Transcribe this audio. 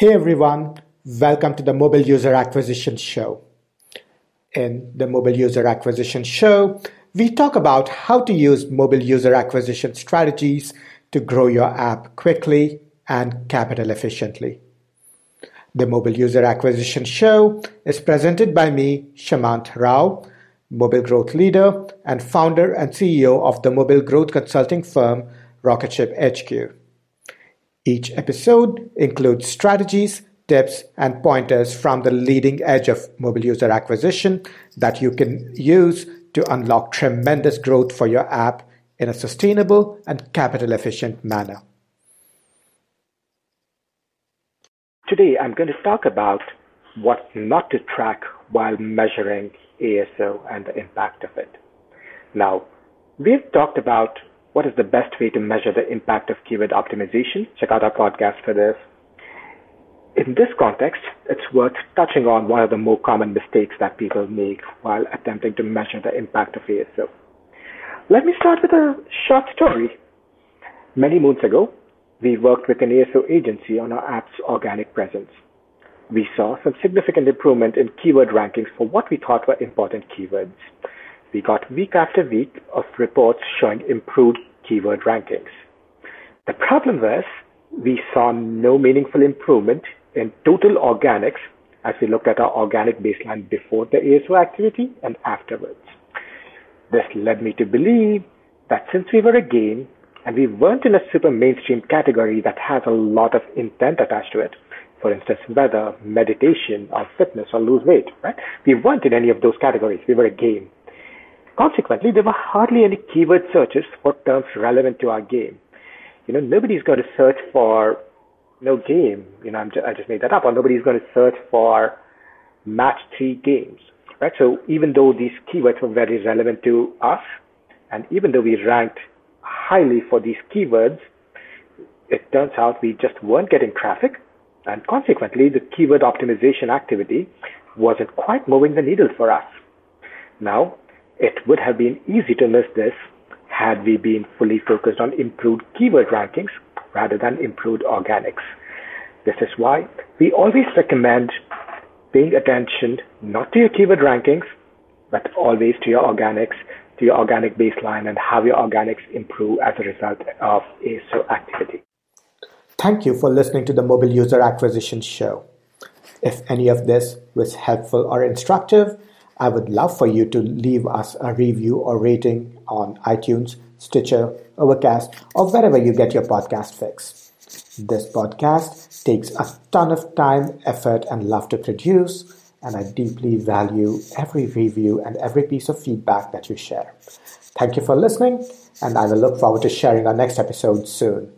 Hey everyone, welcome to the Mobile User Acquisition Show. In the Mobile User Acquisition Show, we talk about how to use mobile user acquisition strategies to grow your app quickly and capital efficiently. The Mobile User Acquisition Show is presented by me, Shamanth Rao, mobile growth leader and founder and CEO of the mobile growth consulting firm Rocketship HQ. Each episode includes strategies, tips, and pointers from the leading edge of mobile user acquisition that you can use to unlock tremendous growth for your app in a sustainable and capital efficient manner. Today, I'm going to talk about what not to track while measuring ASO and the impact of it. Now, we've talked about what is the best way to measure the impact of keyword optimization? Check out our podcast for this. In this context, it's worth touching on one of the more common mistakes that people make while attempting to measure the impact of ASO. Let me start with a short story. Many moons ago, we worked with an ASO agency on our app's organic presence. We saw some significant improvement in keyword rankings for what we thought were important keywords. We got week after week of reports showing improved keyword rankings. The problem was we saw no meaningful improvement in total organics as we looked at our organic baseline before the ASO activity and afterwards. This led me to believe that since we were a game and we weren't in a super mainstream category that has a lot of intent attached to it, for instance, weather, meditation, or fitness, or lose weight, right? We weren't in any of those categories. We were a game. Consequently, there were hardly any keyword searches for terms relevant to our game. You know, nobody's going to search for no game. You know, I'm just, I just made that up. Or nobody's going to search for match three games, right? So even though these keywords were very relevant to us, and even though we ranked highly for these keywords, it turns out we just weren't getting traffic, and consequently, the keyword optimization activity wasn't quite moving the needle for us. Now, it would have been easy to miss this had we been fully focused on improved keyword rankings rather than improved organics. This is why we always recommend paying attention not to your keyword rankings, but always to your organics, to your organic baseline, and how your organics improve as a result of ASO activity. Thank you for listening to the Mobile User Acquisition Show. If any of this was helpful or instructive, I would love for you to leave us a review or rating on iTunes, Stitcher, Overcast, or wherever you get your podcast fix. This podcast takes a ton of time, effort, and love to produce, and I deeply value every review and every piece of feedback that you share. Thank you for listening, and I will look forward to sharing our next episode soon.